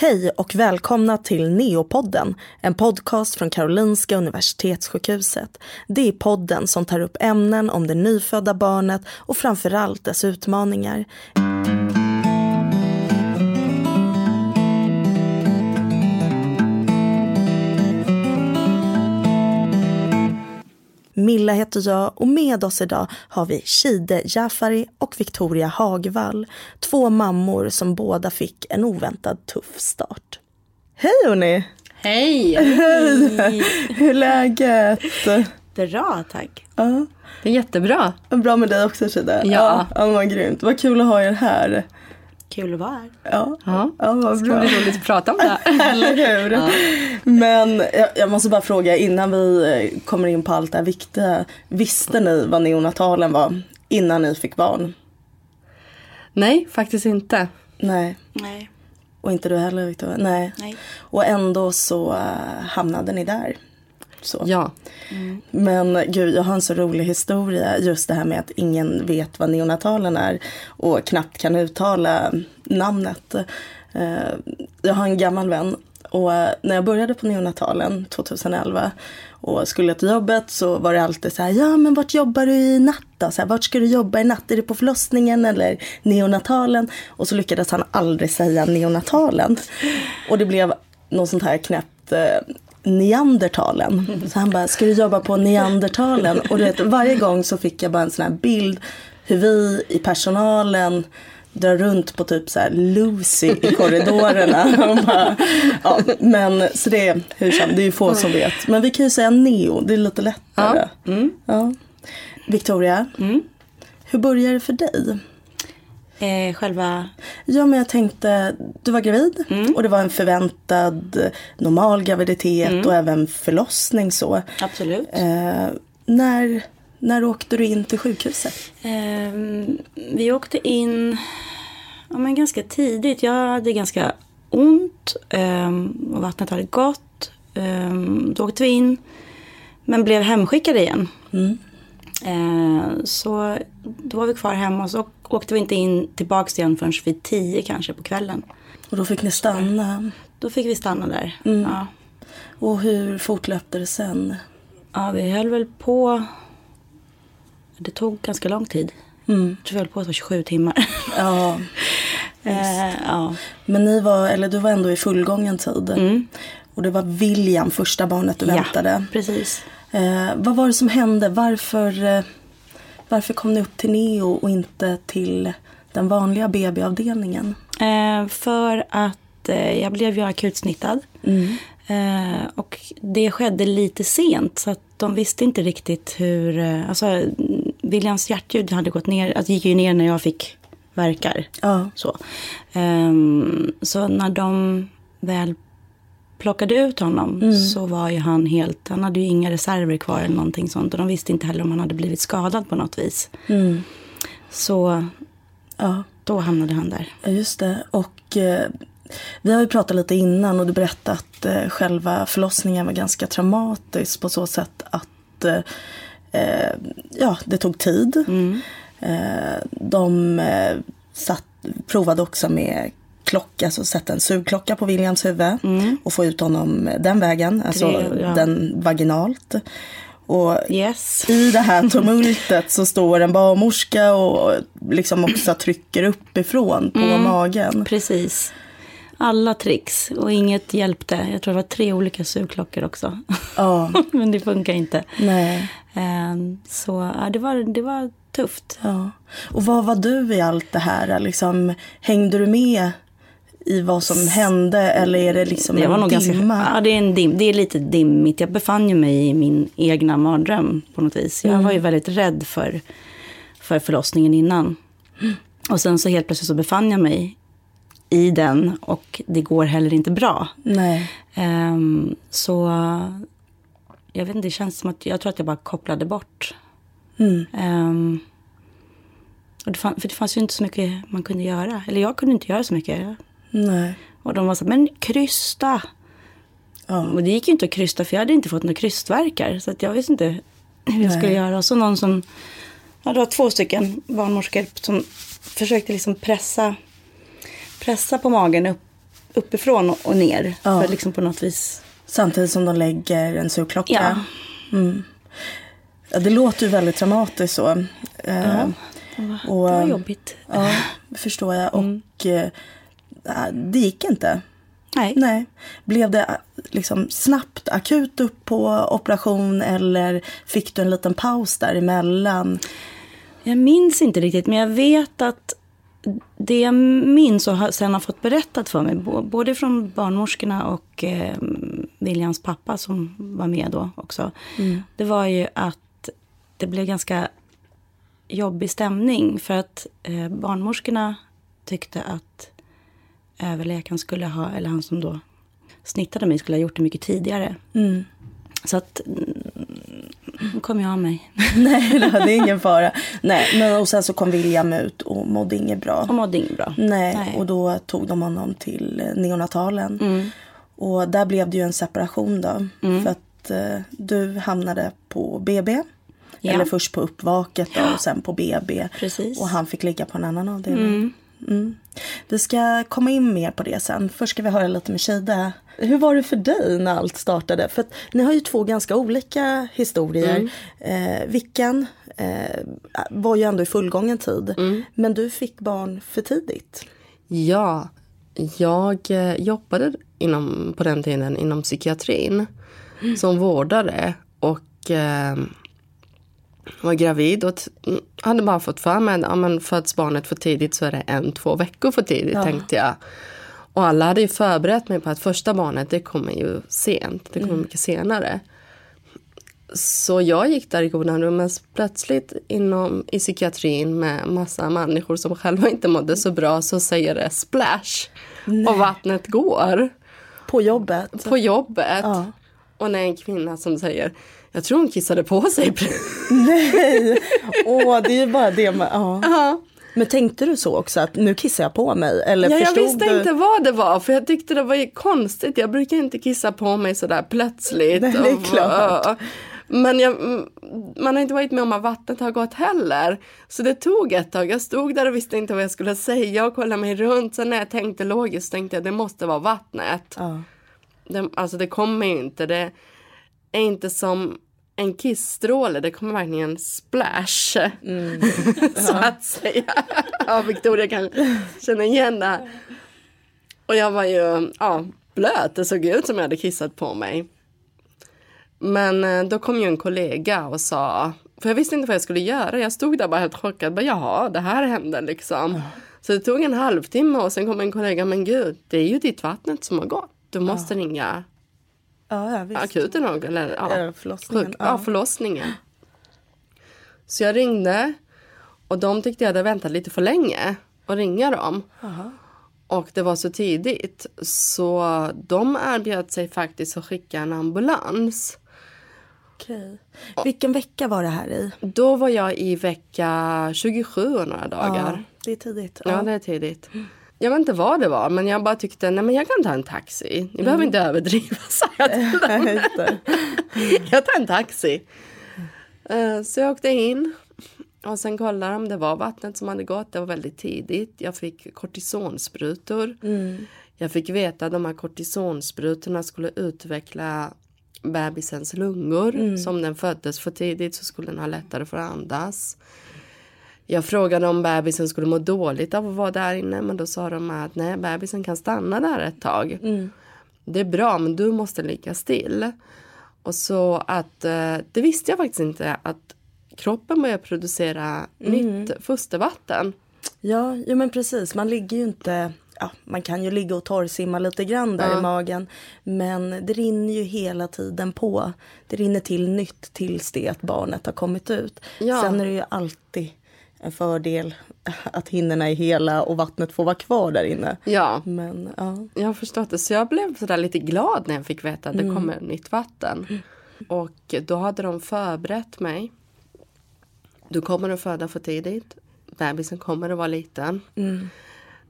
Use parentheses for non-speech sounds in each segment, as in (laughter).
Hej och välkomna till Neopodden, en podcast från Karolinska Universitetssjukhuset. Det är podden som tar upp ämnen om det nyfödda barnet och framförallt dess utmaningar. Milla heter jag och med oss idag har vi Shide Jafari och Victoria Hagvall. Två mammor som båda fick en oväntad tuff start. Hej hörni! Hej! Hej! Hur är läget? Bra tack. Ja. Det är jättebra. Bra med dig också Shide. Ja. ja vad grymt. Vad kul att ha er här. Kul att vara här. Ja, Ja. ja vad Det bra. ska bli roligt att prata om det. (laughs) Eller hur? Men jag, jag måste bara fråga innan vi eh, kommer in på allt det här viktiga. Visste ni vad neonatalen var innan ni fick barn? Nej, faktiskt inte. Nej. Nej. Och inte du heller Victoria? Nej. Nej. Och ändå så uh, hamnade ni där. Så. Ja. Men gud, jag har en så rolig historia. Just det här med att ingen vet vad neonatalen är och knappt kan uttala namnet. Eh, jag har en gammal vän och eh, när jag började på neonatalen 2011 och skulle till jobbet så var det alltid så här, ja men vart jobbar du i natt då? Så här, vart ska du jobba i natt? Är det på förlossningen eller neonatalen? Och så lyckades han aldrig säga neonatalen. Och det blev något sånt här knäppt eh, neandertalen. Så han bara, ska du jobba på neandertalen? Och du vet, varje gång så fick jag bara en sån här bild hur vi i personalen drar runt på typ så här Lucy i korridorerna. (laughs) Och bara, ja, men så det är hur som, det är ju få som vet. Men vi kan ju säga neo, det är lite lättare. Ja. Mm. Ja. Victoria, hur började det för dig? Eh, själva... Ja men jag tänkte, du var gravid och det var en förväntad eh, normal graviditet och även förlossning så. Absolut. Eh, när, när åkte du in till sjukhuset? Ehm, vi åkte in ja, men ganska tidigt. Jag hade ganska ont ehm, och vattnet hade gått. Ehm, då åkte vi in men blev hemskickade igen. Ehm, så då var vi kvar hemma och så åkte vi inte in tillbaka igen förrän vid tio kanske på kvällen. Och då fick ni stanna. Då fick vi stanna där. Ja. Och hur fortlöpte det sen? ja, vi höll väl på. Det tog ganska lång tid. Mm. Jag tror vi höll på så 27 timmar. Ja, (laughs) Eh, ja. men ni var, eller du var ändå i fullgången tid. Och det var William, första barnet du väntade. Ja, precis. Eh, vad var det som hände? Varför, eh, varför kom ni upp till Neo och inte till den vanliga BB-avdelningen? Eh, för att eh, jag blev ju akutsnittad. Eh, och det skedde lite sent så att de visste inte riktigt hur... Eh, alltså, mm, Williams hjärtljud hade gått ner, alltså gick ju ner när jag fick verkar. Ja. Så. Ehm, så när de väl plockade ut honom så var ju han helt, han hade ju inga reserver kvar eller någonting sånt. Och de visste inte heller om han hade blivit skadad på något vis. Så Ja. då hamnade han där. Ja, just det. Och eh, vi har ju pratat lite innan och du berättade att eh, själva förlossningen var ganska traumatisk på så sätt att eh, eh, ja, det tog tid. Eh, de eh, satt, provade också med klocka, alltså sätta en sugklocka på Williams huvud och få ut honom den vägen, alltså Det- ja. den vaginalt. Och Yes. i det här tumultet så står en barnmorska och liksom också trycker uppifrån på magen. Precis. Alla tricks och inget hjälpte. Jag tror det var tre olika sugklockor också. Ja, (laughs) Men det funkar inte. nej. Ehm, Så ja, det, var, det var tufft. Ja. Och vad var du i allt det här? Liksom, hängde du med i vad som hände eller är det liksom Det en nog ganska, dimma? ja, det, är en dim, det är lite dimmigt. Jag befann ju mig i min egna mardröm på något vis. Jag var ju väldigt rädd för, för förlossningen innan. Och sen så helt plötsligt så befann jag mig i den och det går heller inte bra. Nej. Ehm, så jag vet inte, det känns som att jag tror att jag bara kopplade bort. Mm. Och det, fann, för det fanns ju inte så mycket man kunde göra. Eller jag kunde inte göra så mycket. Nej. Och de var så men krysta. Ja. Och det gick ju inte att krysta för jag hade inte fått några krystverkar. Så att jag visste inte hur jag Nej. skulle göra. Och så någon som, ja det var två stycken barnmorskor som försökte liksom pressa, pressa på magen upp, uppifrån och, och ner. Ja. För liksom på något vis. Samtidigt som de lägger en sugklocka. Ja. Ja, det låter ju väldigt traumatiskt så. Eh, och, Det var jobbigt. Ja, det förstår jag. Och eh, det gick inte. Nej. Nej. Blev det eh, liksom snabbt akut upp på operation eller fick du en liten paus däremellan? Jag minns inte riktigt, men jag vet att det jag minns och sen har fått berättat för mig, både från barnmorskorna och eh, Williams pappa som var med då också, det var ju att det blev ganska jobbig stämning för att eh, barnmorskorna tyckte att överläkaren skulle ha, eller han som då snittade mig skulle ha gjort det mycket tidigare. Mm. Så att, mm, nu kom jag av mig. (laughs) Nej, det är ingen fara. Nej, men och sen så kom William ut och mådde inget bra. Och mådde inget bra. Nej, Nej. och då tog de honom till eh, neonatalen. Mm. Och där blev det ju en separation då. För att eh, du hamnade på BB. Ja. Eller först på uppvaket då, och sen på BB. Precis. Och han fick ligga på en annan avdelning. Mm. Vi ska komma in mer på det sen. Först ska vi höra lite med Shida. Hur var det för dig när allt startade? För ni har ju två ganska olika historier. Eh, Vickan eh, var ju ändå i fullgången tid. Men du fick barn för tidigt. Ja, jag eh, jobbade inom, på den tiden inom psykiatrin som vårdare och eh, var gravid och mm, hade bara fått för mig att ja, men föds barnet för tidigt så är det en, två veckor för tidigt tänkte jag. Och alla hade ju förberett mig på att första barnet det kommer ju sent, det kommer mycket senare. Så jag gick där i godan ro men plötsligt inom, i psykiatrin med massa människor som själva inte mådde så bra så säger det splash och vattnet går På jobbet. på jobbet. Ja. Och det är en kvinna som säger jag tror hon kissade på sig. (laughs) Nej! Åh, det är ju bara det med, ja. Men tänkte du så också att nu kissar jag på mig? Eller Ja, jag visste du? inte vad det var för jag tyckte det var konstigt. Jag brukar inte kissa på mig sådär plötsligt. Nej, det är Och- klart. Men jag, man har inte varit med om att vattnet har gått heller. Så det tog ett tag. Jag stod där och visste inte vad jag skulle säga och kollade mig runt. Sen när jag tänkte logiskt tänkte jag det måste vara vattnet. Ja. Det, alltså det kommer ju inte. Det är inte som en kissstråle. Det kommer verkligen splash. (laughs) så att säga. ja, Victoria kan känna igen det. Och jag var ju ja, blöt. Det såg ut som jag hade kissat på mig. Men eh, då kom ju en kollega och sa, för jag visste inte vad jag skulle göra. Jag stod där bara helt chockad. Bara, Jaha, det här hände liksom. Så det tog en halvtimme och sen kom en kollega, men gud, det är ju ditt vattnet som har gått. Du måste ringa Ja, ja, akuten nog, eller ja, förlossningen, sjuk- ja. ja, förlossningen. Så jag ringde och de tyckte jag hade väntat lite för länge att ringa dem. Och det var så tidigt så de erbjöd sig faktiskt att skicka en ambulans. Okej. Vilken vecka var det här i? Då var jag i vecka 27 och några dagar. Ja, det är tidigt. Ja, det är tidigt. Jag vet inte vad det var, men jag bara tyckte, nej men jag kan ta en taxi. Ni behöver inte överdriva, (laughs) sa jag till (laughs) dem. (laughs) Jag tar en taxi. Eh, Så jag åkte in och sen kollade de, det var vattnet som hade gått. Det var väldigt tidigt. Jag fick kortisonsprutor. Jag fick veta att de här kortisonsprutorna skulle utveckla bebisens lungor. Så om den föddes för tidigt så skulle den ha lättare för att andas. Jag frågade om bebisen skulle må dåligt av att vara där inne men då sa de att nej, bebisen kan stanna där ett tag. Det är bra men du måste ligga still. Och så att eh, det visste jag faktiskt inte att kroppen börjar producera nytt fostervatten. Ja, jo, men precis. Man ligger ju inte... Ja, man kan ju ligga och torrsimma lite grann där i magen. Men det rinner ju hela tiden på. Det rinner till nytt tills det att barnet har kommit ut. Ja. Sen är det ju alltid en fördel att hinnorna är hela och vattnet får vara kvar där inne. Ja, Men ja. jag har förstått det. Så jag blev sådär lite glad när jag fick veta att det kommer nytt vatten. Och då hade de förberett mig. Du kommer att föda för tidigt. Bebisen kommer att vara liten.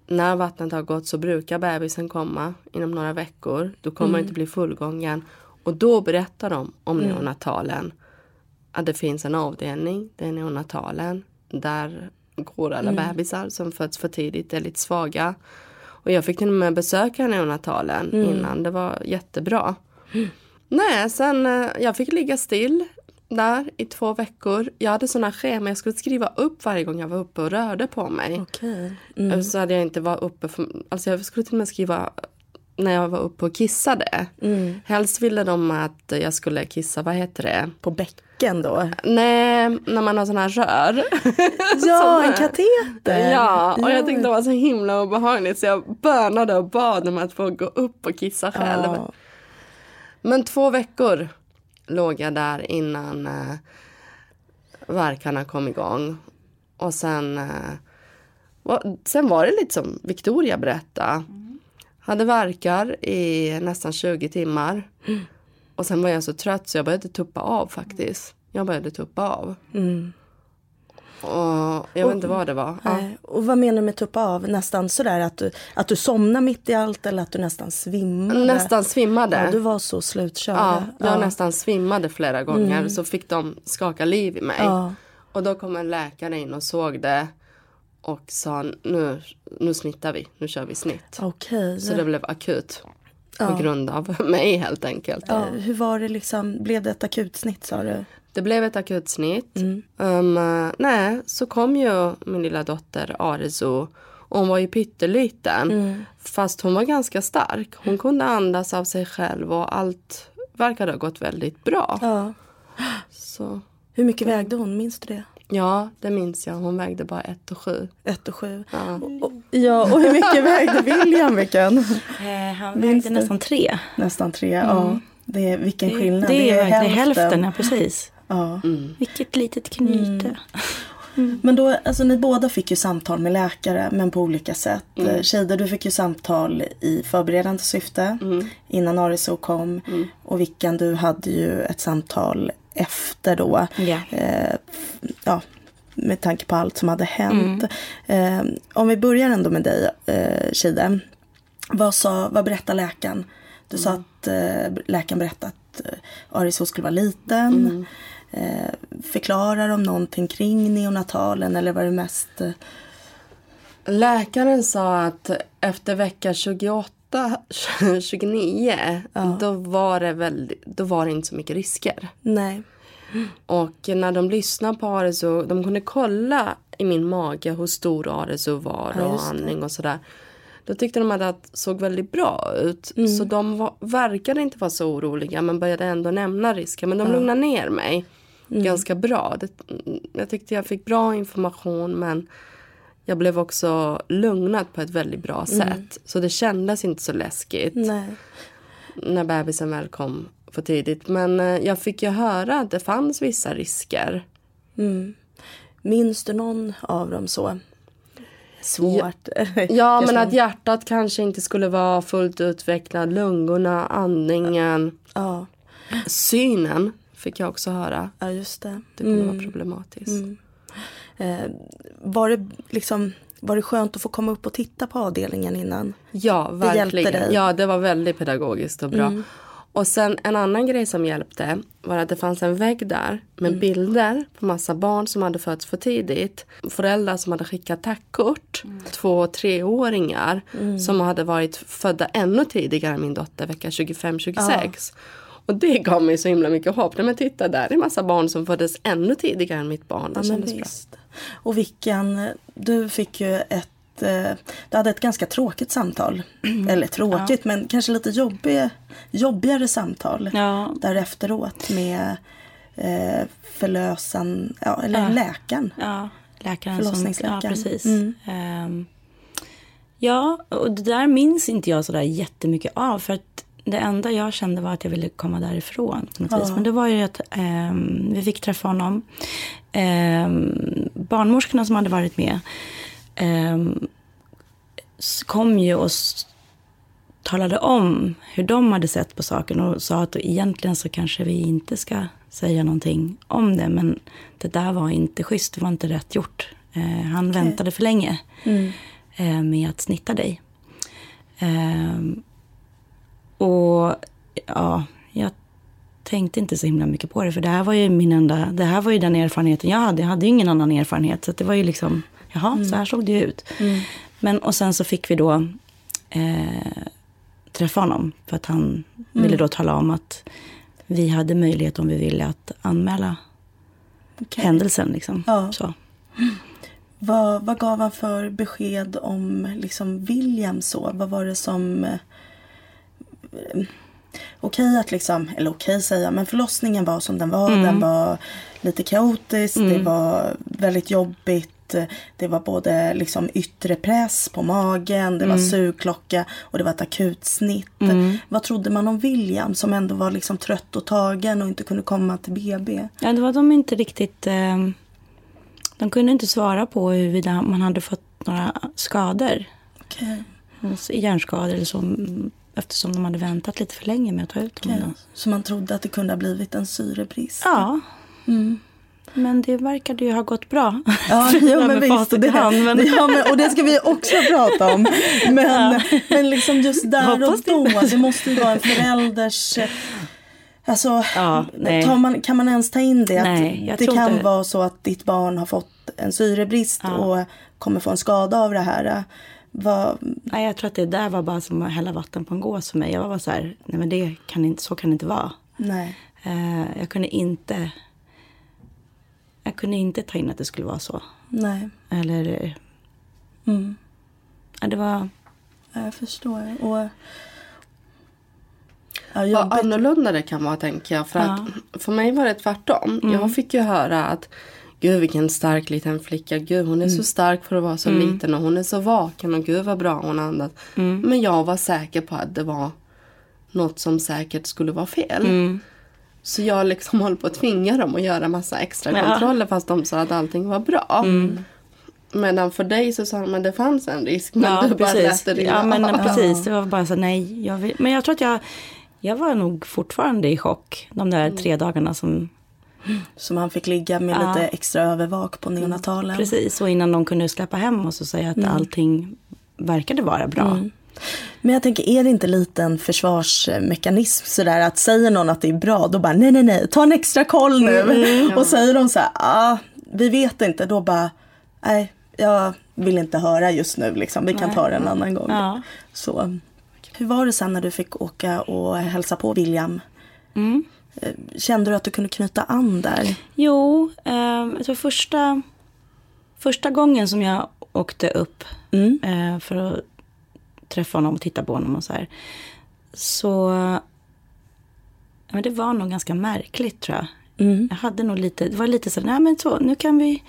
När vattnet har gått så brukar bebisen komma inom några veckor. Du kommer inte bli fullgången. Och då berättar de om neonatalen. Att det finns en avdelning, det är neonatalen. Där går alla bebisar som föds för tidigt, är lite svaga. Och jag fick till och med besöka neonatalen innan. Det var jättebra. Nej, sen eh, jag fick ligga still där i två veckor. Jag hade såna schema, jag skulle skriva upp varje gång jag var uppe och rörde på mig. Okej. Mm. Så hade jag inte varit uppe för, alltså jag skulle till och med skriva när jag var uppe och kissade. Mm. Helst ville de att jag skulle kissa, vad heter det? På bäcken då? Nej, när man har såna här rör. (laughs) Ja, en kateter. Ja, och jag tyckte det var så himla obehagligt så jag bönade och bad om att få gå upp och kissa själv. Ja. Men två veckor låg jag där innan eh, verkarna kom igång. Och sen, eh, var, sen var det lite som Victoria berättade. Hade verkar i nästan 20 timmar. Och sen var jag så trött så jag började tuppa av faktiskt. Jag började tuppa av. Mm. Och jag vet inte vad det var. Ja. Och vad menar du med tuppa av? Nästan sådär att du, att du somnar mitt i allt eller att du nästan svimmade? Nästan svimmade. Ja, du var så slutkörd. Ja, jag nästan svimmade flera gånger. Så fick de skaka liv i mig. Ja. Och då kom en läkare in och såg det. Och sa nu, nu snittar vi, nu kör vi snitt. Okej. Så det blev akut. På Ja. grund av (laughs) mig helt enkelt. Ja, hur var det liksom, blev det ett akutsnitt sa du? Det blev ett akutsnitt. Mm. Um, nej, så kom ju min lilla dotter. Och hon var ju pytteliten. Mm. Fast hon var ganska stark. Hon kunde andas av sig själv och allt verkade ha gått väldigt bra. Ja. Så Hur mycket vägde hon? Minns du det? Ja, det minns jag. Hon vägde bara ett och sju. Ett och sju. Ja. Och, ja, och hur mycket vägde William? Vilken? (laughs) Eh, han Minns vägde nästan tre. Nästan tre. Ja. Det är, vilken Det, skillnad. det är verkligen hälften. ja, precis. Ja. Vilket litet knyte. Men då, alltså ni båda fick ju samtal med läkare men på olika sätt. Mm. Mm. Shada, du fick ju samtal i förberedande syfte Mm. innan Ariso kom. Och Vickan, du hade ju ett samtal efter då. Ja. Eh, ja, med tanke på allt som hade hänt. Eh, om vi börjar ändå med dig, eh, Shida. Vad, sa, vad berättade läkaren? Du sa att eh, läkaren berättade att eh, Ariso skulle vara liten. Eh, förklarar de någonting kring neonatalen eller var det mest... Eh, Läkaren sa att efter vecka 28, 29, då, var det väldigt, då var det inte så mycket risker. nej. Och när de lyssnade på Arezou, de kunde kolla i min mage hur stor Arezou var Ja, och andning och sådär. Då tyckte de att det såg väldigt bra ut. Mm. Så de var, verkade inte vara så oroliga men började ändå nämna risken. Men de lugnade ner mig Mm. ganska bra. Det, jag tyckte jag fick bra information men jag blev också lugnad på ett väldigt bra sätt. Så det kändes inte så läskigt Mm. Nej. när bebisen väl kom för tidigt. Men eh, jag fick ju höra att det fanns vissa risker. Mm. Minns du någon av dem så? Svårt. Ja, (laughs) men Kanske- att hjärtat kanske inte skulle vara fullt utvecklat, lungorna, andningen, Ja, synen fick jag också höra. ja just det. Det kommer vara problematiskt. Eh, var det liksom... Var det skönt att få komma upp och titta på avdelningen innan? Ja, Det verkligen. Mm. Ja, det var väldigt pedagogiskt och bra. Och sen en annan grej som hjälpte var att det fanns en vägg där med Mm. bilder på massa barn som hade fötts för tidigt. Föräldrar som hade skickat tackkort. Mm. Två och treåringar som hade varit födda ännu tidigare än min dotter, vecka 25-26. Och det gav mig så himla mycket hopp. Nej, men titta där är en massa barn som föddes ännu tidigare än mitt barn. Det Ja, kändes bra. visst. Och vilken, du fick ju ett, eh, du hade ett ganska tråkigt samtal. Eller tråkigt, men kanske lite jobbig, jobbigare samtal. Ja. Där efteråt med eh, förlösan, ja, eller Ja. läkaren. Ja, läkaren som... Ja, Förlossningsläkaren. precis. Mm. Ehm, ja, och det där minns inte jag sådär jättemycket av. För att det enda jag kände var att jag ville komma därifrån. På något vis. Men det var ju att ehm, vi fick träffa honom. Um, barnmorskorna som hade varit med s- kom ju och talade om hur de hade sett på saken och sa att egentligen så kanske vi inte ska säga någonting om det. Men det där var inte schysst, det var inte rätt gjort. Eh, han väntade för länge eh, med att snitta dig. Ehm, och ja, jag tänkte inte så himla mycket på det. För det här var ju min enda, det här var ju den erfarenheten jag hade. Jag hade ju ingen annan erfarenhet. Så det var ju liksom, jaha, så här såg det ju ut. Men och sen så fick vi då eh, träffa honom. För att han ville då tala om att vi hade möjlighet om vi ville att anmäla Okej. händelsen. Liksom. Ja. Så. Vad, vad gav han för besked om liksom William så? Vad var det som... eh, Okej att liksom, eller okej säga, men förlossningen var som den var. Den var lite kaotisk, det var väldigt jobbigt. Det var både liksom yttre press på magen, det var sugklocka och det var ett akutsnitt. Vad trodde man om William som ändå var liksom trött och tagen och inte kunde komma till BB? Ja, det var de inte riktigt... Eh, de kunde inte svara på huruvida man hade fått några skador. Okej. Alltså Hjärnskador eller så. Mm, Eftersom de hade väntat lite för länge med att ta ut dem. okej. Så man trodde att det kunde ha blivit en syrebrist? Ja. Men det verkade ju ha gått bra. Ja, (laughs) jo, men visst. Det, hand, men- ja, men, och det ska vi också prata om. (laughs) Men, men liksom just där och Hoppas det. då, det måste ju vara en förälders... Alltså, Ja, man, kan man ens ta in det? Nej, det kan inte- vara så att ditt barn har fått en syrebrist och kommer få en skada av det här. Vad, Nej, jag tror att det där var bara som att hälla vatten på en gås för mig. Jag var bara så här, nej men det kan inte, så kan det inte vara. nej. Eh, jag kunde inte... Jag kunde inte ta in att det skulle vara så. Nej, Eller... Mm. Ja, det var... jag förstår. Och, ja, Vad annorlunda det kan vara tänker jag. För, att, för mig var det tvärtom. Jag fick ju höra att Gud vilken stark liten flicka. Gud hon är så stark för att vara så liten och hon är så vaken och gud vad bra hon andas. Men jag var säker på att det var något som säkert skulle vara fel. Så jag liksom (laughs) höll på att tvinga dem att göra massa extra Ja. kontroller fast de sa att allting var bra. Medan för dig så sa de att det fanns en risk men ja, du bara lät det Ja, men av. (laughs) precis. Det var bara så, nej. Jag vill, men jag tror att jag... Jag var nog fortfarande i chock de där tre dagarna som... Som han fick ligga med Ja. lite extra övervak på neonatalen. Precis, och innan de kunde släppa hem oss och säga att allting verkade vara bra. Men jag tänker, är det inte lite en försvarsmekanism sådär att säger någon att det är bra, då bara nej, nej, nej, ta en extra koll nu. Och säger de så här, ah, vi vet inte, då bara, nej, jag vill inte höra just nu liksom, vi kan ta det en annan gång. Ja. Så, hur var det sen när du fick åka och hälsa på William? Mm. Eh, Kände du att du kunde knyta an där? Jo, eh, jag tror första, första gången som jag åkte upp Mm. eh, för att träffa honom och titta på honom och så här. Så men det var nog ganska märkligt tror jag. Mm. Jag hade nog lite, det var lite så, nej men så, nu kan vi,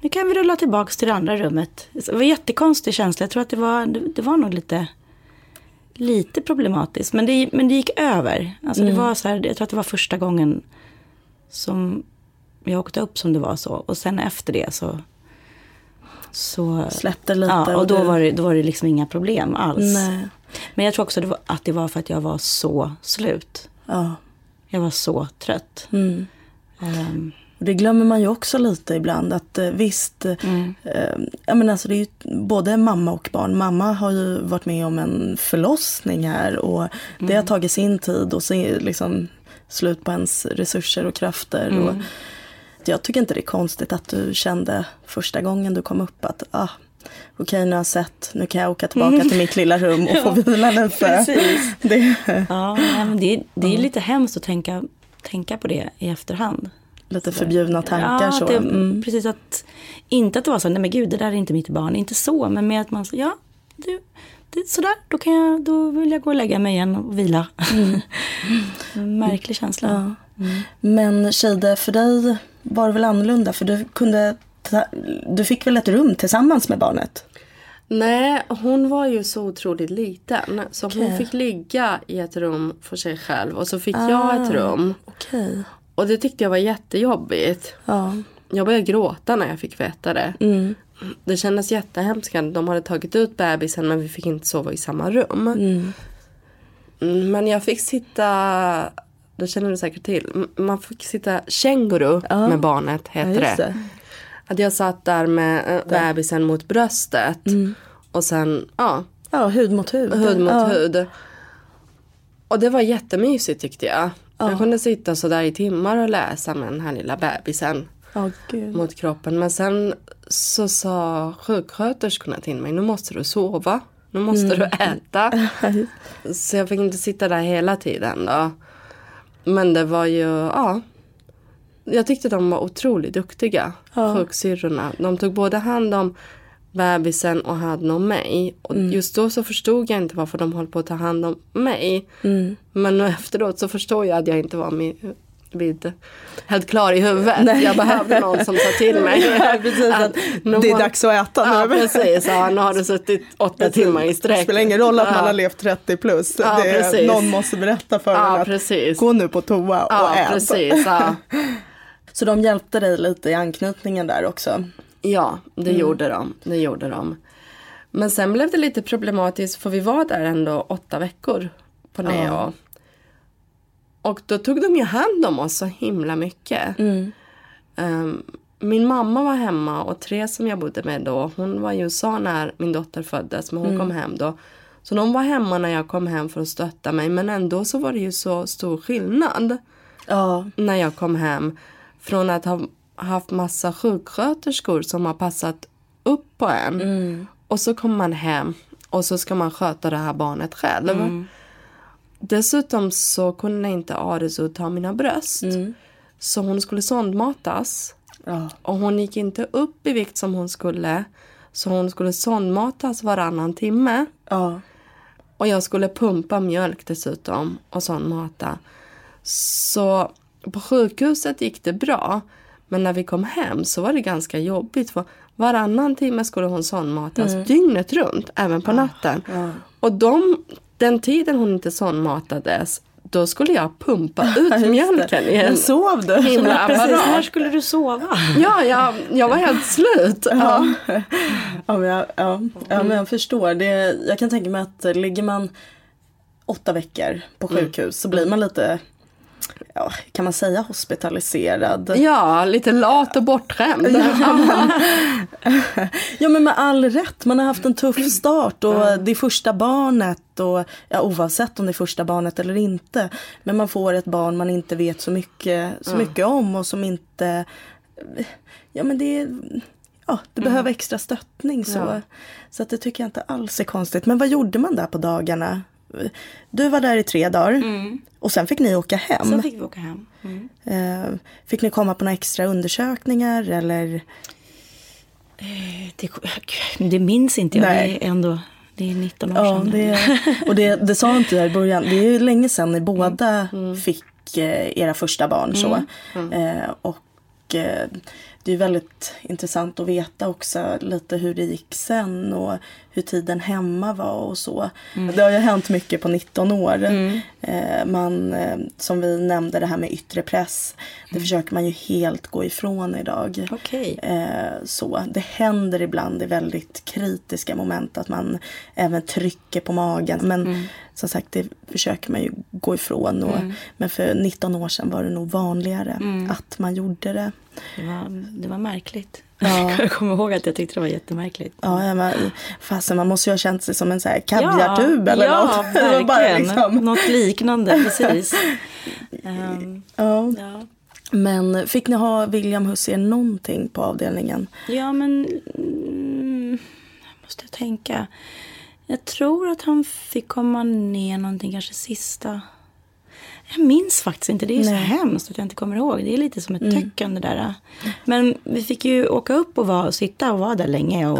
nu kan vi rulla tillbaka till det andra rummet. Det var en jättekonstig känsla, jag tror att det var, det, det var nog lite, lite problematiskt. Men det, men det gick över. Alltså det var så här, jag tror att det var första gången som jag åkte upp som det var så. Och sen efter det så... så Släppte lite Ja, och då var, det, då var det liksom inga problem alls. Nej. Men jag tror också det var, att det var för att jag var så slut. Ja. Jag var så trött. Mm. Ehm, Och det glömmer man ju också lite ibland att eh, visst, eh, ja, men alltså det är ju både mamma och barn. Mamma har ju varit med om en förlossning här och det har tagit sin tid och det liksom slut på ens resurser och krafter. Och jag tycker inte det är konstigt att du kände första gången du kom upp att ah, okej nu har jag sett, nu kan jag åka tillbaka till mitt lilla rum och (laughs) få vila lite. Det, ja, men det, det är lite hemskt att tänka, tänka på det i efterhand. Lite förbjudna tankar ja, så. Det, Mm. Precis att, inte att det var så, nej men gud det där är inte mitt barn, inte så, men med att man, så, ja, det, det, sådär, då, kan jag, då vill jag gå och lägga mig igen och vila. (laughs) En Märklig känsla. Ja. Men Shade, för dig var det väl annorlunda? För du kunde ta, du fick väl ett rum tillsammans med barnet? Nej, hon var ju så otroligt liten. Så hon Okej. fick ligga i ett rum för sig själv och så fick jag ett rum. Okej. Och det tyckte jag var jättejobbigt. Ja. Jag började gråta när jag fick veta det. Mm. Det kändes jättehemskt. De hade tagit ut bebisen men vi fick inte sova i samma rum. Mm. Men jag fick sitta, det känner du säkert till, man fick sitta känguru Ja. med barnet Ja, heter just det. Att jag satt där med eh, bebisen mot bröstet. Mm. Och sen, ja, Ja, hud mot hud. hud mot ja. hud. Och det var jättemysigt tyckte jag. Jag kunde sitta så där i timmar och läsa med den här lilla bebisen Ja, gud. mot kroppen. Men sen så sa sjuksköterskorna till mig, nu måste du sova. nu måste du äta. (laughs) Så jag fick inte sitta där hela tiden då. Men det var ju, ja. Jag tyckte de var otroligt duktiga, Ja. sjuksyrrorna. De tog både hand om bebisen och hand om mig. Och Mm. just då så förstod jag inte varför de höll på att ta hand om mig. Mm. Men nu efteråt så förstår jag att jag inte var med, vid, helt klar i huvudet. Nej. Jag behövde någon som sa till mig. (laughs) Ja, precis, att det är dags att äta Ja nu. precis, ja, nu har du (laughs) suttit åtta timmar i Det sträck. spelar ingen roll att man Ja. har levt 30 plus. Ja, det är, någon måste berätta för Ja, en att precis. gå nu på toa och Ja, ät. precis. (laughs) Så de hjälpte dig lite i anknytningen där också. Ja, det gjorde de. Det gjorde de. Men sen blev det lite problematiskt för vi var där ändå åtta veckor på Neo. Och då tog de ju hand om oss så himla mycket. Ehm, min mamma var hemma och Therese som jag bodde med då, hon var i USA när min dotter föddes men hon kom hem då. Så de var hemma när jag kom hem för att stötta mig men ändå så var det ju så stor skillnad Ja, när jag kom hem från att ha haft massa sjuksköterskor som har passat upp på en. Och så kommer man hem och så ska man sköta det här barnet själv. Dessutom så kunde inte Aresu ta mina bröst. Så hon skulle sondmatas. ja. Och hon gick inte upp i vikt som hon skulle. Så hon skulle sondmatas varannan timme. ja. Och jag skulle pumpa mjölk dessutom och sondmata. Så på sjukhuset gick det bra. Men när vi kom hem så var det ganska jobbigt. För varannan timme skulle hon sondmatas dygnet runt, även på natten. Och de, den tiden hon inte sondmatades, då skulle jag pumpa (laughs) ut mjölken i en sov du? himla (laughs) Precis, när apparat. skulle du sova? Ja, jag, jag var helt slut. Ja. (laughs) Ja, men jag, ja, ja, men jag förstår. Det, jag kan tänka mig att ligger man åtta veckor på sjukhus så blir man lite, ja, kan man säga hospitaliserad? ja, lite lat och bortskämd. (laughs) Ja men med all rätt, man har haft en tuff start och det är första barnet och ja, oavsett om det är första barnet eller inte. Men man får ett barn man inte vet så mycket, så mycket om och som inte, ja men det är, ja det behöver extra stöttning så. Ja. Så att det tycker jag inte alls är konstigt. Men vad gjorde man där på dagarna? Du var där i tre dagar och sen fick ni åka hem. Sen fick vi åka hem. Mm. Eh, Fick ni komma på några extra undersökningar eller? Det, det minns inte jag. Nej. Det är ändå det är 19 år Ja, sedan. det, och det, det sa inte jag i början. Det är ju länge sedan ni båda fick eh, era första barn. Så. Eh, och eh, det är väldigt intressant att veta också lite hur det gick sen och hur tiden hemma var och så. Det har ju hänt mycket på 19 år. Eh, man, eh, som vi nämnde det här med yttre press. Det försöker man ju helt gå ifrån idag. Okej. Eh, så. Det händer ibland i väldigt kritiska moment att man även trycker på magen. Men som sagt, det försöker man ju gå ifrån. Och, Men för 19 år sedan var det nog vanligare att man gjorde det. Det, var, det var märkligt. Ja. (laughs) Jag kommer ihåg att jag tyckte det var jättemärkligt. Ja, ja, men, fasen, man måste ju ha känt sig som en så här kaviartub eller ja, något. (laughs) Verkligen. bara liksom- Något liknande, precis. (laughs) Ehm, ja. ja. Men fick ni ha William Hussein någonting på avdelningen? ja, men... Mm, måste jag tänka. Jag tror att han fick komma ner någonting, kanske sista... Jag minns faktiskt inte. Det är ju så hemskt att jag inte kommer ihåg. Det är lite som ett töcken det där. Men vi fick ju åka upp och vara, sitta och vara där länge. Och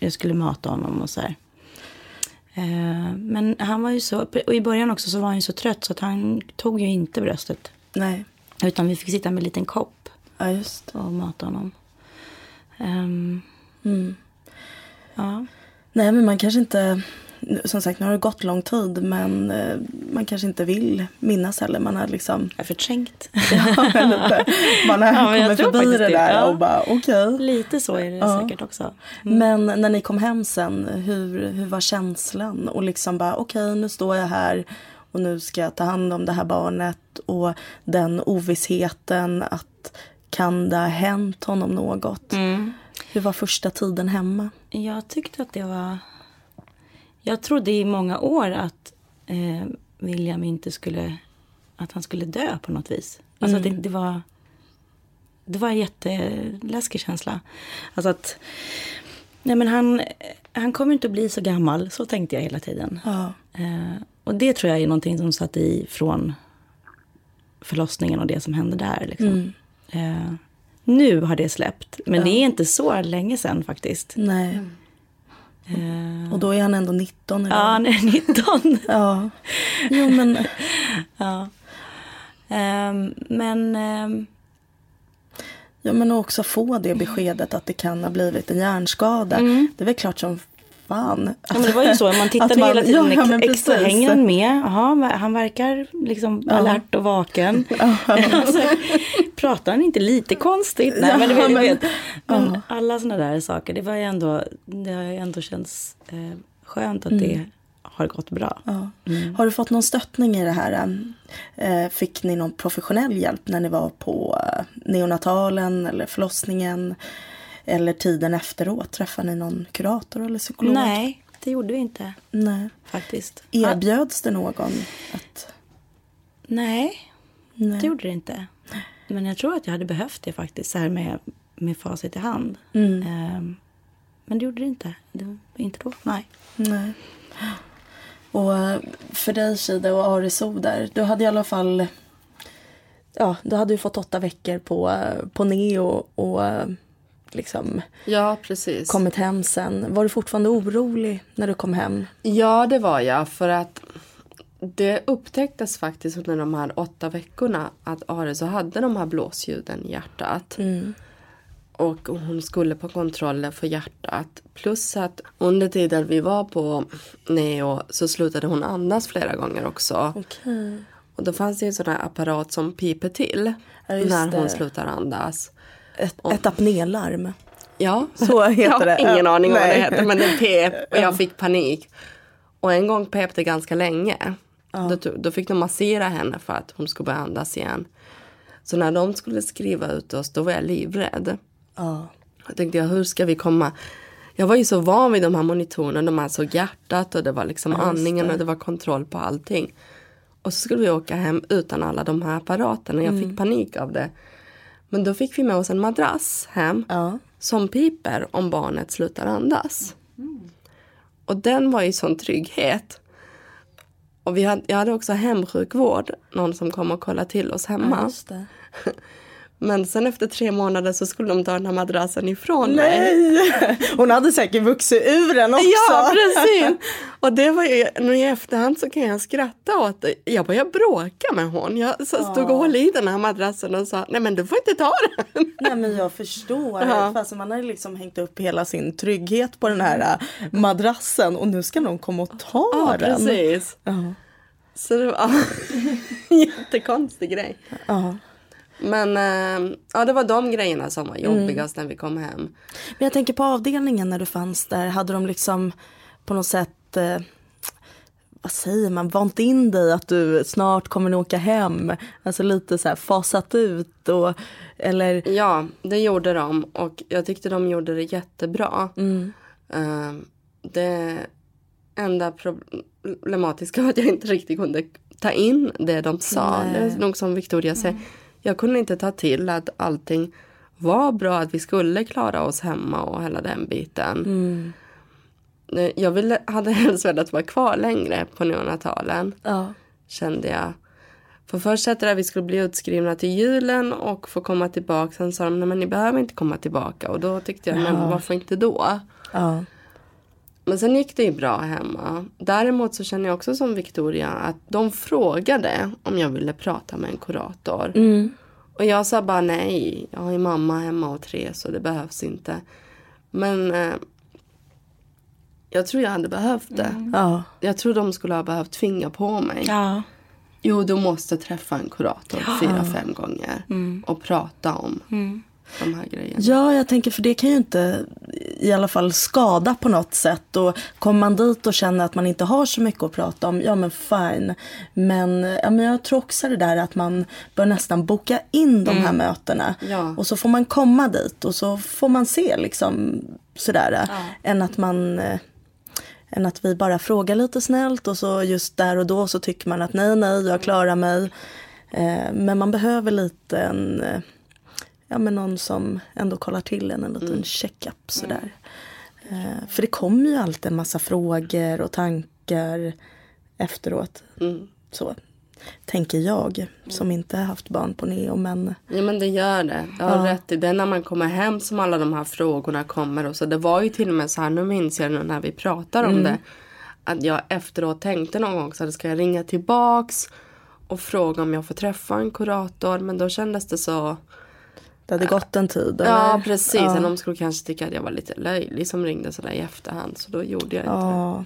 jag skulle mata honom och så här. Eh, Men han var ju så, och i början också så var han ju så trött så att han tog ju inte bröstet. Nej. Utan vi fick sitta med en liten kopp Ja, just det. och mata honom. Ehm, Mm. ja. Nej, men man kanske inte... Som sagt, nu har det gått lång tid, men eh, man kanske inte vill minnas heller. Man har liksom... Jag förträngt. (laughs) Ja, lite, man har (laughs) Ja, kommit förbi det det, där ja. och bara okej. Lite så är det Ja. säkert också. Men när ni kom hem sen, hur, hur var känslan? Och liksom bara okej, nu står jag här och nu ska jag ta hand om det här barnet. Och den ovissheten att kan det ha hänt honom något? Mm. Hur var första tiden hemma? Jag tyckte att det var... Jag trodde i många år att eh, William inte skulle... Att han skulle dö på något vis. Alltså det, det var... Det var en jätteläskig känsla. Alltså att... Nej men han, han kommer inte att bli så gammal, så tänkte jag hela tiden. Ja. Eh, och det tror jag är någonting som satt i från förlossningen och det som hände där. Liksom. Eh, nu har det släppt, men det är inte så länge sedan faktiskt. Nej. Eh, Och då är han ändå 19 idag. ja, han är 19. (laughs) Ja. Jo men, (laughs) ja. Ehm, men ehm, ja, men också få det beskedet att det kan ha blivit en hjärnskada. Det är väl klart som fan. Mm. ja, men det var ju så, man tittade man- hela tiden ja, men extra. precis. Hänger han med? Jaha, han verkar liksom alert och vaken. (laughs) (laughs) alltså, pratar han inte lite konstigt? Nej, Ja, men, vet, men- men alla sådana där saker, det var ju ändå, det har ju ändå känts eh, skönt att det har gått bra. Ja. Har du fått någon stöttning i det här? Eh, Fick ni någon professionell hjälp när ni var på eh, neonatalen eller förlossningen? Eller tiden efteråt? Träffade ni någon kurator eller psykolog? Nej, det gjorde vi inte Nej. faktiskt. Erbjöds det någon att... Nej, Nej. det gjorde det inte. Men jag tror att jag hade behövt det faktiskt, så här med, med facit i hand. Mm. Ehm, men det gjorde det inte. Det var inte då. Nej. Nej. Och eh, för dig Shida och Ariso där, du hade i alla fall... Ja, du hade ju fått åtta veckor på, eh, på neo och eh, liksom Ja, precis. kommit hem sen. Var du fortfarande orolig när du kom hem? Ja, det var jag. För att det upptäcktes faktiskt under de här åtta veckorna att Areso hade de här blåsljuden i hjärtat. Och hon skulle på kontroller för hjärtat. Plus att under tiden vi var på Neo så slutade hon andas flera gånger också. Okej. Och då fanns det ju en sån här apparat som piper till Ja, när hon det. slutar andas. Ett, ett apnélarm. Ja, Så heter (laughs) jag har det. ingen Ja, aning om vad det heter men den pep och jag fick panik. Och en gång pep det ganska länge. Då, tog- då fick de massera henne för att hon skulle börja andas igen. Så när de skulle skriva ut oss då var jag livrädd. Ja. Jag tänkte jag, hur ska vi komma? Jag var ju så van vid de här monitorerna. De här såg hjärtat och det var liksom andningen och det var kontroll på allting. Och så skulle vi åka hem utan alla de här apparaterna. Jag fick panik av det. Men då fick vi med oss en madrass hem Ja. som piper om barnet slutar andas. Och den var ju sån trygghet. Och vi hade, jag hade också hemsjukvård, någon som kom och kollade till oss hemma. Det. (laughs) Men sen efter tre månader så skulle de ta den här madrassen ifrån mig. Nej! Hon hade säkert vuxit ur den också. Ja, precis. Och det var ju, nu i efterhand så kan jag skratta åt det. Jag började bråka med hon. Jag stod och höll i den här madrassen och sa, nej men du får inte ta den. Nej men jag förstår. Ja. Fast man har ju liksom hängt upp hela sin trygghet på den här äh, madrassen och nu ska någon komma och ta Ja, den. precis. Ja. Så det var (laughs) en jättekonstig grej. Ja. Men eh, ja, det var de grejerna som var jobbigast när vi kom hem. Men jag tänker på avdelningen när du fanns där. Hade de liksom på något sätt, eh, vad säger man, vant in dig att du snart kommer att åka hem? Alltså lite så här fasat ut och eller Ja, det gjorde de och jag tyckte de gjorde det jättebra. Mm. Eh, det enda problematiska var att jag inte riktigt kunde ta in det de sa. Nej. Det är nog som Victoria säger. Jag kunde inte ta till att allting var bra, att vi skulle klara oss hemma och hela den biten. Mm. Eh, Jag ville, hade (laughs) helst velat vara kvar längre på neonatalen. ja. kände jag. För först hette det att vi skulle bli utskrivna till julen och få komma tillbaka. Sen sa de, nej men ni behöver inte komma tillbaka. Och då tyckte jag, men varför inte då? ja. Men sen gick det ju bra hemma. Däremot så känner jag också som Victoria att de frågade om jag ville prata med en kurator. Mm. Och jag sa bara nej. Jag har ju mamma hemma och tre så det behövs inte. Men eh, jag tror jag hade behövt det. ja. Jag tror de skulle ha behövt tvinga på mig. Ja. Jo, du måste träffa en kurator fyra, fem gånger och prata om de här grejerna. Ja, jag tänker för det kan ju inte i alla fall skada på något sätt. Och kommer man dit och känner att man inte har så mycket att prata om, ja men fine. Men, ja, men jag tror också det där att man bör nästan boka in de här mötena. Ja. Och så får man komma dit och så får man se liksom sådär. Än att man eh, än att vi bara frågar lite snällt och så just där och då så tycker man att nej, nej, jag klarar mig. Eh, men man behöver lite en, eh, ja men någon som ändå kollar till en, en liten checkup sådär. Eh, för det kommer ju alltid en massa frågor och tankar efteråt. Mm. Så tänker jag som inte har haft barn på neo. Men Ja men det gör det. Jag har rätt i det. När man kommer hem som alla de här frågorna kommer. Och så det var ju till och med så här, nu minns jag nu när vi pratar om det. Att jag efteråt tänkte någon gång så här, ska jag ringa tillbaks och fråga om jag får träffa en kurator. Men då kändes det så. Det hade gått en tid. Ja eller? precis. Ja. De skulle kanske tycka att jag var lite löjlig som ringde sådär i efterhand. Så då gjorde jag inte det. Ja.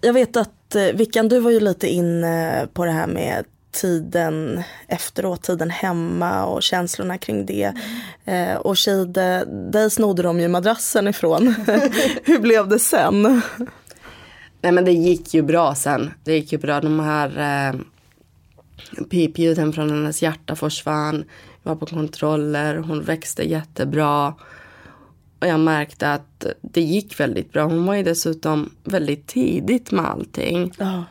Jag vet att eh, Vickan, du var ju lite inne på det här med tiden efteråt, tiden hemma och känslorna kring det. Eh, och Shide, dig snodde de ju madrassen ifrån. (laughs) Hur blev det sen? Nej men det gick ju bra sen. Det gick ju bra. De här eh, pipljuden från hennes hjärta försvann. Var på kontroller. Hon växte jättebra. Och jag märkte att det gick väldigt bra. Hon var ju dessutom väldigt tidigt med allting. Ja.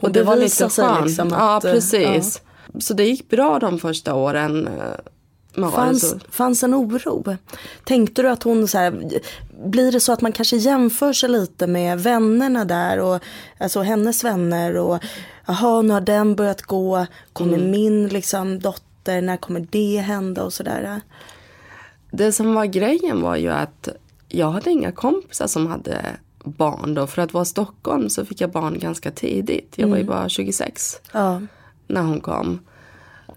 Och det det var lite skönt. liksom ja att, eh, precis. Så det gick bra de första åren. eh, Fanns, fanns en oro? Tänkte du att hon så här, blir det så att man kanske jämför sig lite med vännerna där och alltså hennes vänner och jaha nu har den börjat gå, kommer min liksom dotter, när kommer det hända och sådär. Det som var grejen var ju att jag hade inga kompisar som hade barn då. För att vara i Stockholm så fick jag barn ganska tidigt. Jag var ju bara 26 Ja, när hon kom.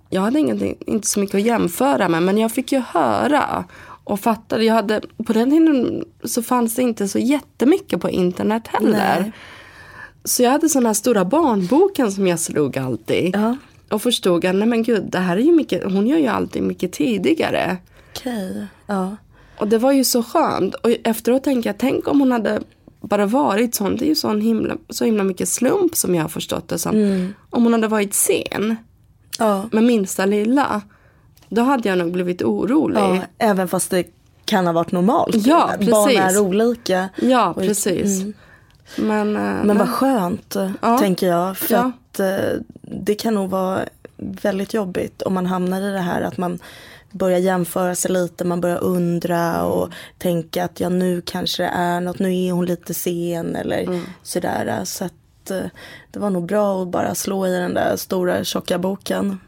Jag hade ingenting, inte så mycket att jämföra med men jag fick ju höra och fattade. Jag hade, på den tiden så fanns det inte så jättemycket på internet heller. Nej. Så jag hade sån här stora barnboken som jag slog alltid. ja. Och förstod att nej men gud, det här är ju mycket, hon gör ju alltid mycket tidigare. okej. Ja. Och det var ju så skönt. Och efteråt tänker jag, tänk om hon hade bara varit sån. Det är ju sån himla, så himla mycket slump som jag har förstått det som. Om hon hade varit sen Ja. med minsta lilla. Då hade jag nog blivit orolig. ja, även fast det kan ha varit normalt. Ja, Barn precis. är olika. Ja, precis. Men, eh, Men nej. vad skönt, Ja. tänker jag. För Ja. Att eh, det kan nog vara väldigt jobbigt om man hamnar i det här att man börjar jämföra sig lite, man börjar undra och tänka att ja nu kanske det är något, nu är hon lite sen eller Mm. sådär. Så att eh, det var nog bra att bara slå i den där stora tjocka boken.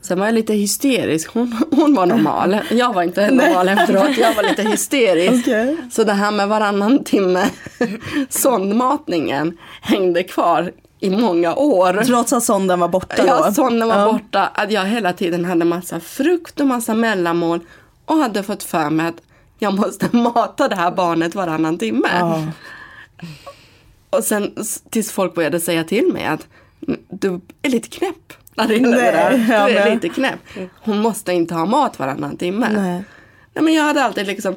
Sen var jag lite hysterisk. Hon, hon var normal. Jag var inte (laughs) normal efteråt. Jag var lite hysterisk. (laughs) Okej. Så det här med varannan timme (laughs) sondmatningen hängde kvar i många år. Trots att sonden var borta då. Ja, sonen var Ja. borta. Att jag hela tiden hade massa frukt och massa mellanmål. Och hade fått för mig att jag måste (laughs) mata det här barnet varannan timme. Ja. Och sen tills folk började säga till mig att "Mm, du är lite knäpp. Inne Nej, där. Du är lite knäpp. Hon måste inte ha mat varannan timme. Nej. Nej, men jag hade alltid liksom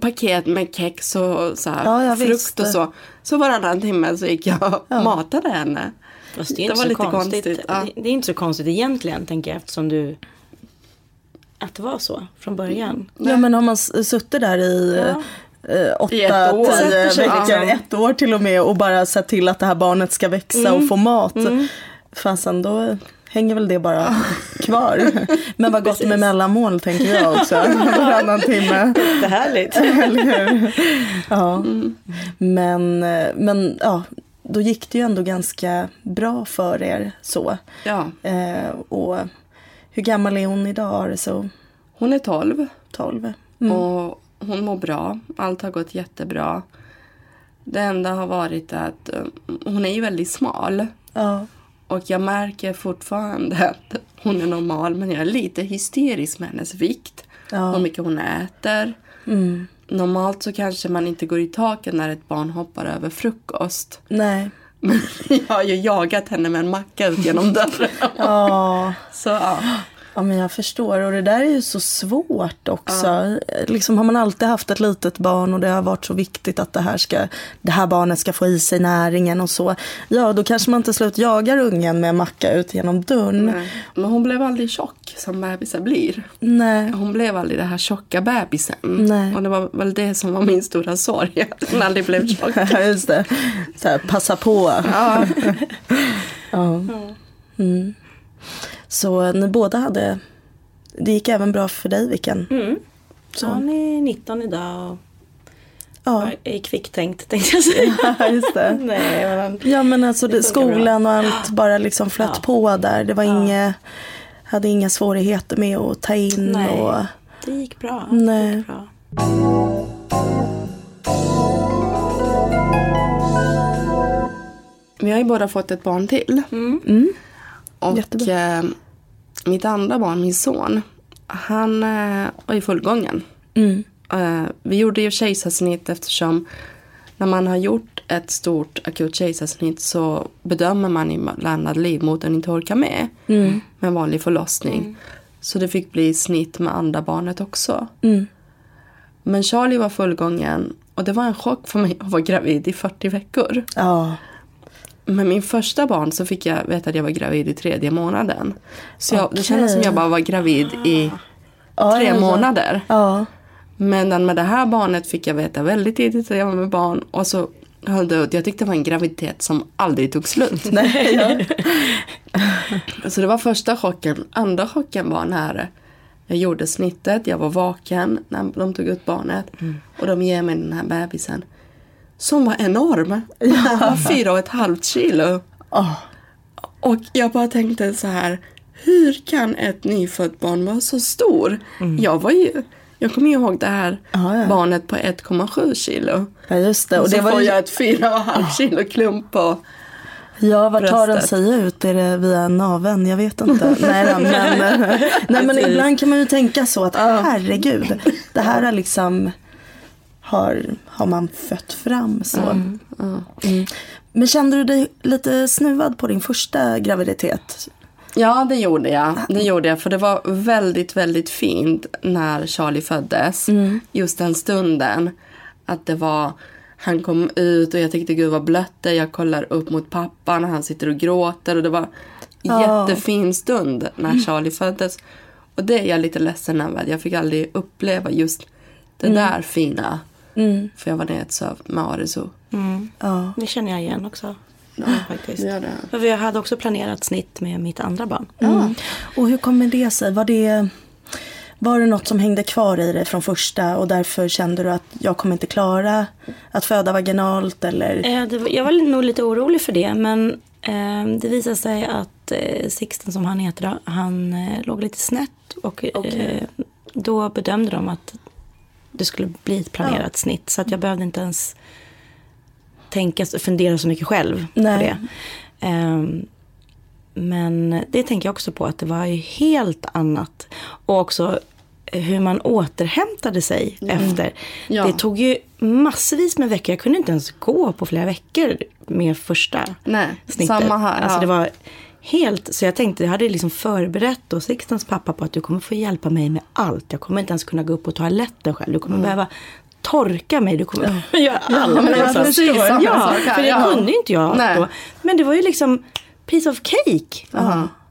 paket med kex och så här, Ja, ja, frukt och så. Så varannan timme så gick jag och matade henne. Fast det är Det inte var så lite konstigt. konstigt, ja. Det, det är inte så konstigt egentligen tänker jag eftersom du att det var så från början. Ja men har man suttit där i Ja. eh, åtta, I ett år. tio sig veckor, liksom. ett år till och med och bara sett till att det här barnet ska växa och få mat. Fasen då hänger väl det bara kvar. (laughs) Men vad gott med mellanmål tänker jag också. Varannan (laughs) timme. Det är härligt. (laughs) Ja. Men, eh, men ja, då gick det ju ändå ganska bra för er så. Ja, Eh, och hur gammal är hon idag? Så hon är 12 12? och hon mår bra. Allt har gått jättebra. Det enda har varit att eh, hon är ju väldigt smal. Ja. Och jag märker fortfarande att hon är normal men jag är lite hysterisk med hennes vikt. Ja. Hur mycket hon äter. Mm. Normalt så kanske man inte går i taket när ett barn hoppar över frukost. Nej. Men (laughs) jag har ju jagat henne med en macka ut genom dörren. Ja. Så ja. Ja, men jag förstår. Och det där är ju så svårt också. Liksom har man alltid haft ett litet barn och det har varit så viktigt att det här, ska, det här barnet ska få i sig näringen och så. Ja, då kanske man till slut jagar ungen med macka ut genom dörren. Nej. Men hon blev aldrig tjock som bebisar blir. Nej. Hon blev aldrig det här tjocka bebisen. Nej. Och det var väl det som var min stora sorg. Att hon aldrig blev tjock. (laughs) Ja, just det. Så här, passa på. Ja. (laughs) Ja. Mm. Så ni båda hade, det gick även bra för dig Vicken? Mm. Så. Han är 19 idag och Ja. I kvicktänkt tänkte jag säga. (laughs) Ja, just det. (laughs) Nej, men Ja men alltså det, bra. skolan och allt bara liksom flöt Ja. på där. Det var Ja. inga, hade inga svårigheter med att ta in Nej. och det gick bra. Nej. Det gick bra. Vi har ju båda fått ett barn till. mm. Och eh, mitt andra barn, min son, han eh, var i fullgången. Mm. Eh, vi gjorde ju kejsarsnitt eftersom när man har gjort ett stort akut kejsarsnitt så bedömer man ibland att livmodern inte orkar med Mm. med en vanlig förlossning. Så det fick bli snitt med andra barnet också. Mm. Men Charlie var fullgången och det var en chock för mig att vara gravid i 40 veckor. Ja. Med min första barn så fick jag veta att jag var gravid i tredje månaden. Så jag, Okej. det kändes som jag bara var gravid i ja tre ja. månader. Ja. Men med det här barnet fick jag veta väldigt tidigt att jag var med barn. Och så höll det ut. Jag tyckte det var en graviditet som aldrig tog slut. (laughs) Nej, ja. Så det var första chocken. Andra chocken var när jag gjorde snittet. Jag var vaken när de tog ut barnet. Och de ger mig den här bebisen. Som var enorm. Den (laughs) var fyra och ett halvt kilo. Ja. Och jag bara tänkte så här. Hur kan ett nyfött barn vara så stor? Jag var ju... Jag kommer ihåg det här Ja, ja. barnet på 1,7 kilo. ja just det. Och Och så det var får ju, jag ett 4,5 kilo klump på. ja vad tar den sig ut? Är det via naveln? Jag vet inte. (laughs) nej, men, nej men ibland kan man ju tänka så att herregud. Det här har liksom har, har man fött fram så. Mm. Men kände du dig lite snuvad på din första graviditet? Ja, det gjorde jag. Det gjorde jag. För det var väldigt, väldigt fint när Charlie föddes. Just den stunden. Att det var... Han kom ut och jag tyckte gud vad blött det. Jag kollar upp mot pappa när han sitter och gråter. Och det var Ja. jättefin stund när Charlie föddes. Och det är jag lite ledsen över. Jag fick aldrig uppleva just det där fina. Mm. För jag var nedsövd med Arizo. Mm. Ja. Det känner jag igen också. faktiskt. Det gör det. För vi hade också planerat snitt med mitt andra barn. Mm. Och hur kommer det sig? Var det, var det något som hängde kvar i dig från första och därför kände du att jag kommer inte klara att föda vaginalt eller? Eh, jag var nog lite orolig för det men eh, det visade sig att eh, Sixten som han heter då, han låg lite snett och eh, då bedömde de att det skulle bli ett planerat snitt så att jag behövde inte ens tänka, fundera så mycket själv Nej. på det. Ehm, men det tänker jag också på att det var ju helt annat. Och också hur man återhämtade sig efter. Ja. Det tog ju massvis med veckor. Jag kunde inte ens gå på flera veckor med första Nej, snittet. samma här. Alltså ja. det var helt, så jag tänkte, jag hade liksom förberett då Sixtens pappa på att du kommer få hjälpa mig med allt. Jag kommer inte ens kunna gå upp på toaletten själv. Du kommer behöva torka mig, du kommer (laughs) göra förstår. Samma Ja, sak här, för det ja. kunde inte jag Nej. då. Men det var ju liksom piece of cake.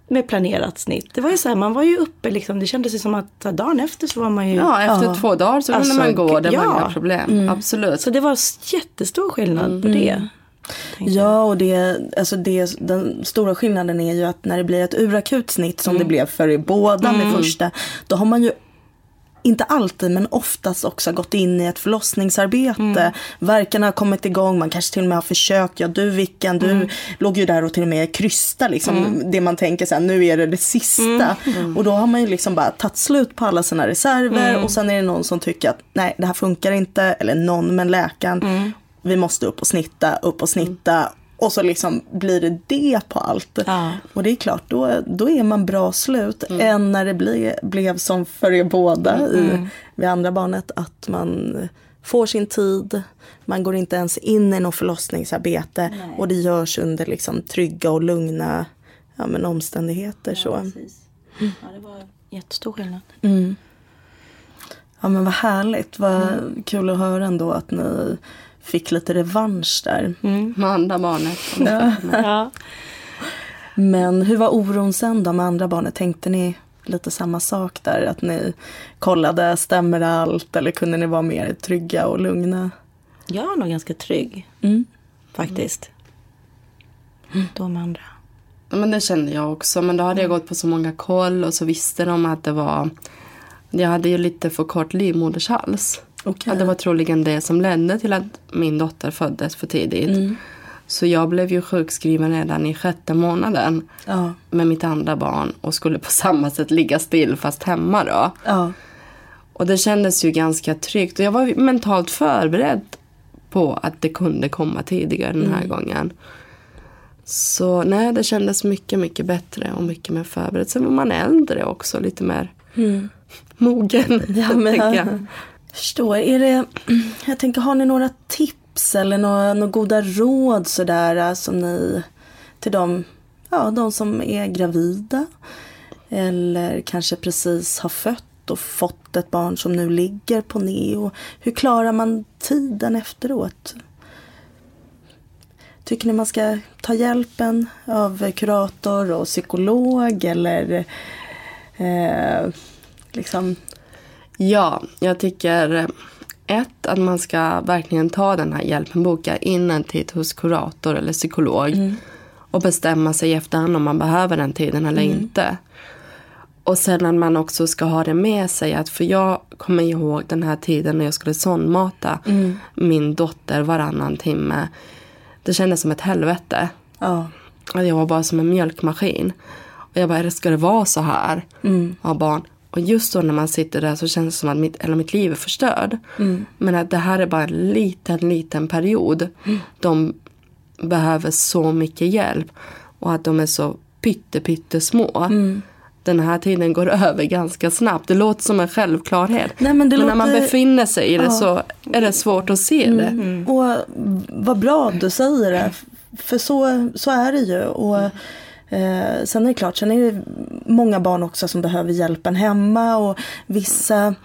Med planerat snitt. Det var ju så här, man var ju uppe liksom. Det kändes ju som att dagen efter så var man ju. Ja, efter Ja. två dagar så kunde Alltså, man gå. Det var ja. inga problem. Absolut. Så det var jättestor skillnad på det. Ja, och det, alltså det, den stora skillnaden är ju att när det blir ett urakut snitt som det blev för båda med första, då har man ju inte alltid men oftast också gått in i ett förlossningsarbete. Mm. Verkarna har kommit igång, man kanske till och med har försökt. Ja du Vicken, du låg ju där och till och med krysta liksom. Det man tänker här, nu är det det sista. Och då har man ju liksom bara tagit slut på alla sina reserver och sen är det någon som tycker att nej det här funkar inte. Eller någon men läkaren. Vi måste upp och snitta, upp och snitta. Och så liksom blir det det på allt. Ja. Och det är klart, då, då är man bra slut. Än när det ble, blev som för er båda i, vid andra barnet. Att man får sin tid. Man går inte ens in i något förlossningsarbete. Och det görs under liksom trygga och lugna ja, men omständigheter. så. Precis. Ja, det var jättestor skillnad. Mm. Ja men vad härligt. Vad kul att höra ändå att ni fick lite revansch där. Med andra barnet. (laughs) Ja. Men hur var oron sen då med andra barnet? Tänkte ni lite samma sak där? Att ni kollade, stämmer allt? Eller kunde ni vara mer trygga och lugna? Jag var nog ganska trygg Mm. faktiskt. Då med andra. Ja, men det kände jag också. Men då hade jag gått på så många koll och så visste de att det var... Jag hade ju lite för kort livmodershals. Okej. Ja, det var troligen det som ledde till att min dotter föddes för tidigt. Mm. Så jag blev ju sjukskriven redan i sjätte månaden Ja. med mitt andra barn och skulle på samma sätt ligga still fast hemma då. Ja. Och det kändes ju ganska tryggt och jag var mentalt förberedd på att det kunde komma tidigare den här gången. Så nej, det kändes mycket, mycket bättre och mycket mer förberedd. Sen var man äldre också, lite mer mogen. Ja, men förstår. Är det, jag tänker, har ni några tips eller några, några goda råd sådär äh, som ni till de, ja, de som är gravida eller kanske precis har fött och fått ett barn som nu ligger på neo. Hur klarar man tiden efteråt? Tycker ni man ska ta hjälpen av kurator och psykolog eller eh, liksom Ja, jag tycker eh, ett, att man ska verkligen ta den här hjälpen, boka in en tid hos kurator eller psykolog och bestämma sig i efterhand om man behöver den tiden eller inte. Och sen att man också ska ha det med sig, att för jag kommer ihåg den här tiden när jag skulle sondmata min dotter varannan timme. Det kändes som ett helvete. Ja. Jag var bara som en mjölkmaskin. Och jag bara, "Är det- ska det vara så här? Mm. Ha barn. Och just då när man sitter där så känns det som att mitt, eller mitt liv är förstörd. Men att det här är bara en liten, liten period. De behöver så mycket hjälp. Och att de är så pytte, pyttesmå. Den här tiden går (laughs) över ganska snabbt. Det låter som en självklarhet. Nej, men det när man låter- befinner sig i det så är det svårt att se det. Och vad bra du säger det. För så, så är det ju. Och, eh, sen är det klart, sen är det många barn också som behöver hjälpen hemma. Och vissa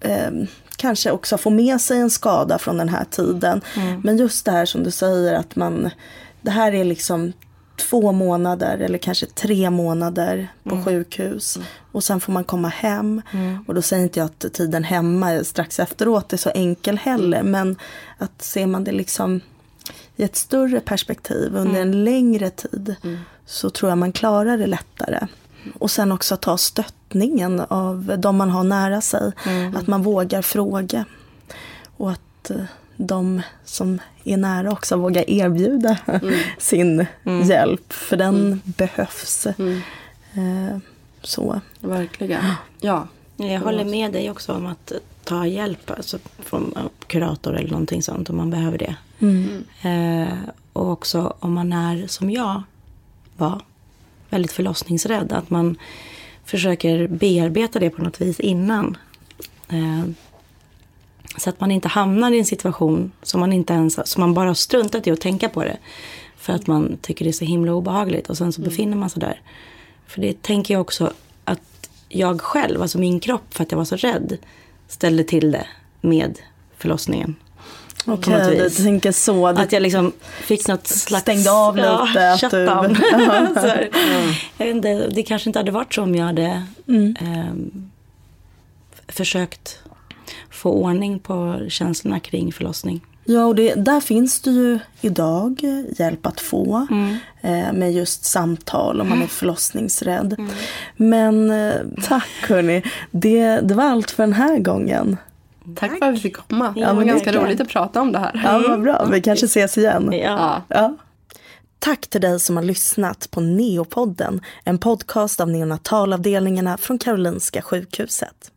eh, kanske också får med sig en skada från den här tiden. Men just det här som du säger att man, det här är liksom två månader eller kanske tre månader på sjukhus. Och sen får man komma hem. Och då säger inte jag att tiden hemma strax efteråt är så enkel heller. Men att ser man det liksom i ett större perspektiv under en längre tid. Så tror jag man klarar det lättare. Och sen också ta stöttningen av de man har nära sig. Att man vågar fråga. Och att eh, de som är nära också vågar erbjuda (laughs) sin hjälp. För den behövs. Eh, så. Verkligen. Ja. Jag håller med dig också om att ta hjälp alltså från kurator eller någonting sånt om man behöver det. Eh, och också om man är som jag var, väldigt förlossningsrädd. Att man försöker bearbeta det på något vis innan. Eh, så att man inte hamnar i en situation som man inte ens, som man bara har struntat i att tänka på det. För att man tycker det är så himla obehagligt och sen så befinner man sig där. För det tänker jag också att jag själv, alltså min kropp för att jag var så rädd, ställde till det med förlossningen. Okej, något du tänker så. Att jag liksom fick något slags... Stängde av lite, (laughs) Ja, att du- så här. jag vet inte, det kanske inte hade varit så om jag hade ehm, försökt få ordning på känslorna kring förlossning. Ja, och det, där finns det ju idag hjälp att få eh, med just samtal om man är förlossningsrädd. Men eh, tack hörni, det, det var allt för den här gången. Tack för att vi fick komma. Ja, det var ganska verkligen. roligt att prata om det här. Ja, vad bra. Vi kanske ses igen. Ja. Ja. Tack till dig som har lyssnat på Neopodden, en podcast av neonatalavdelningarna från Karolinska sjukhuset.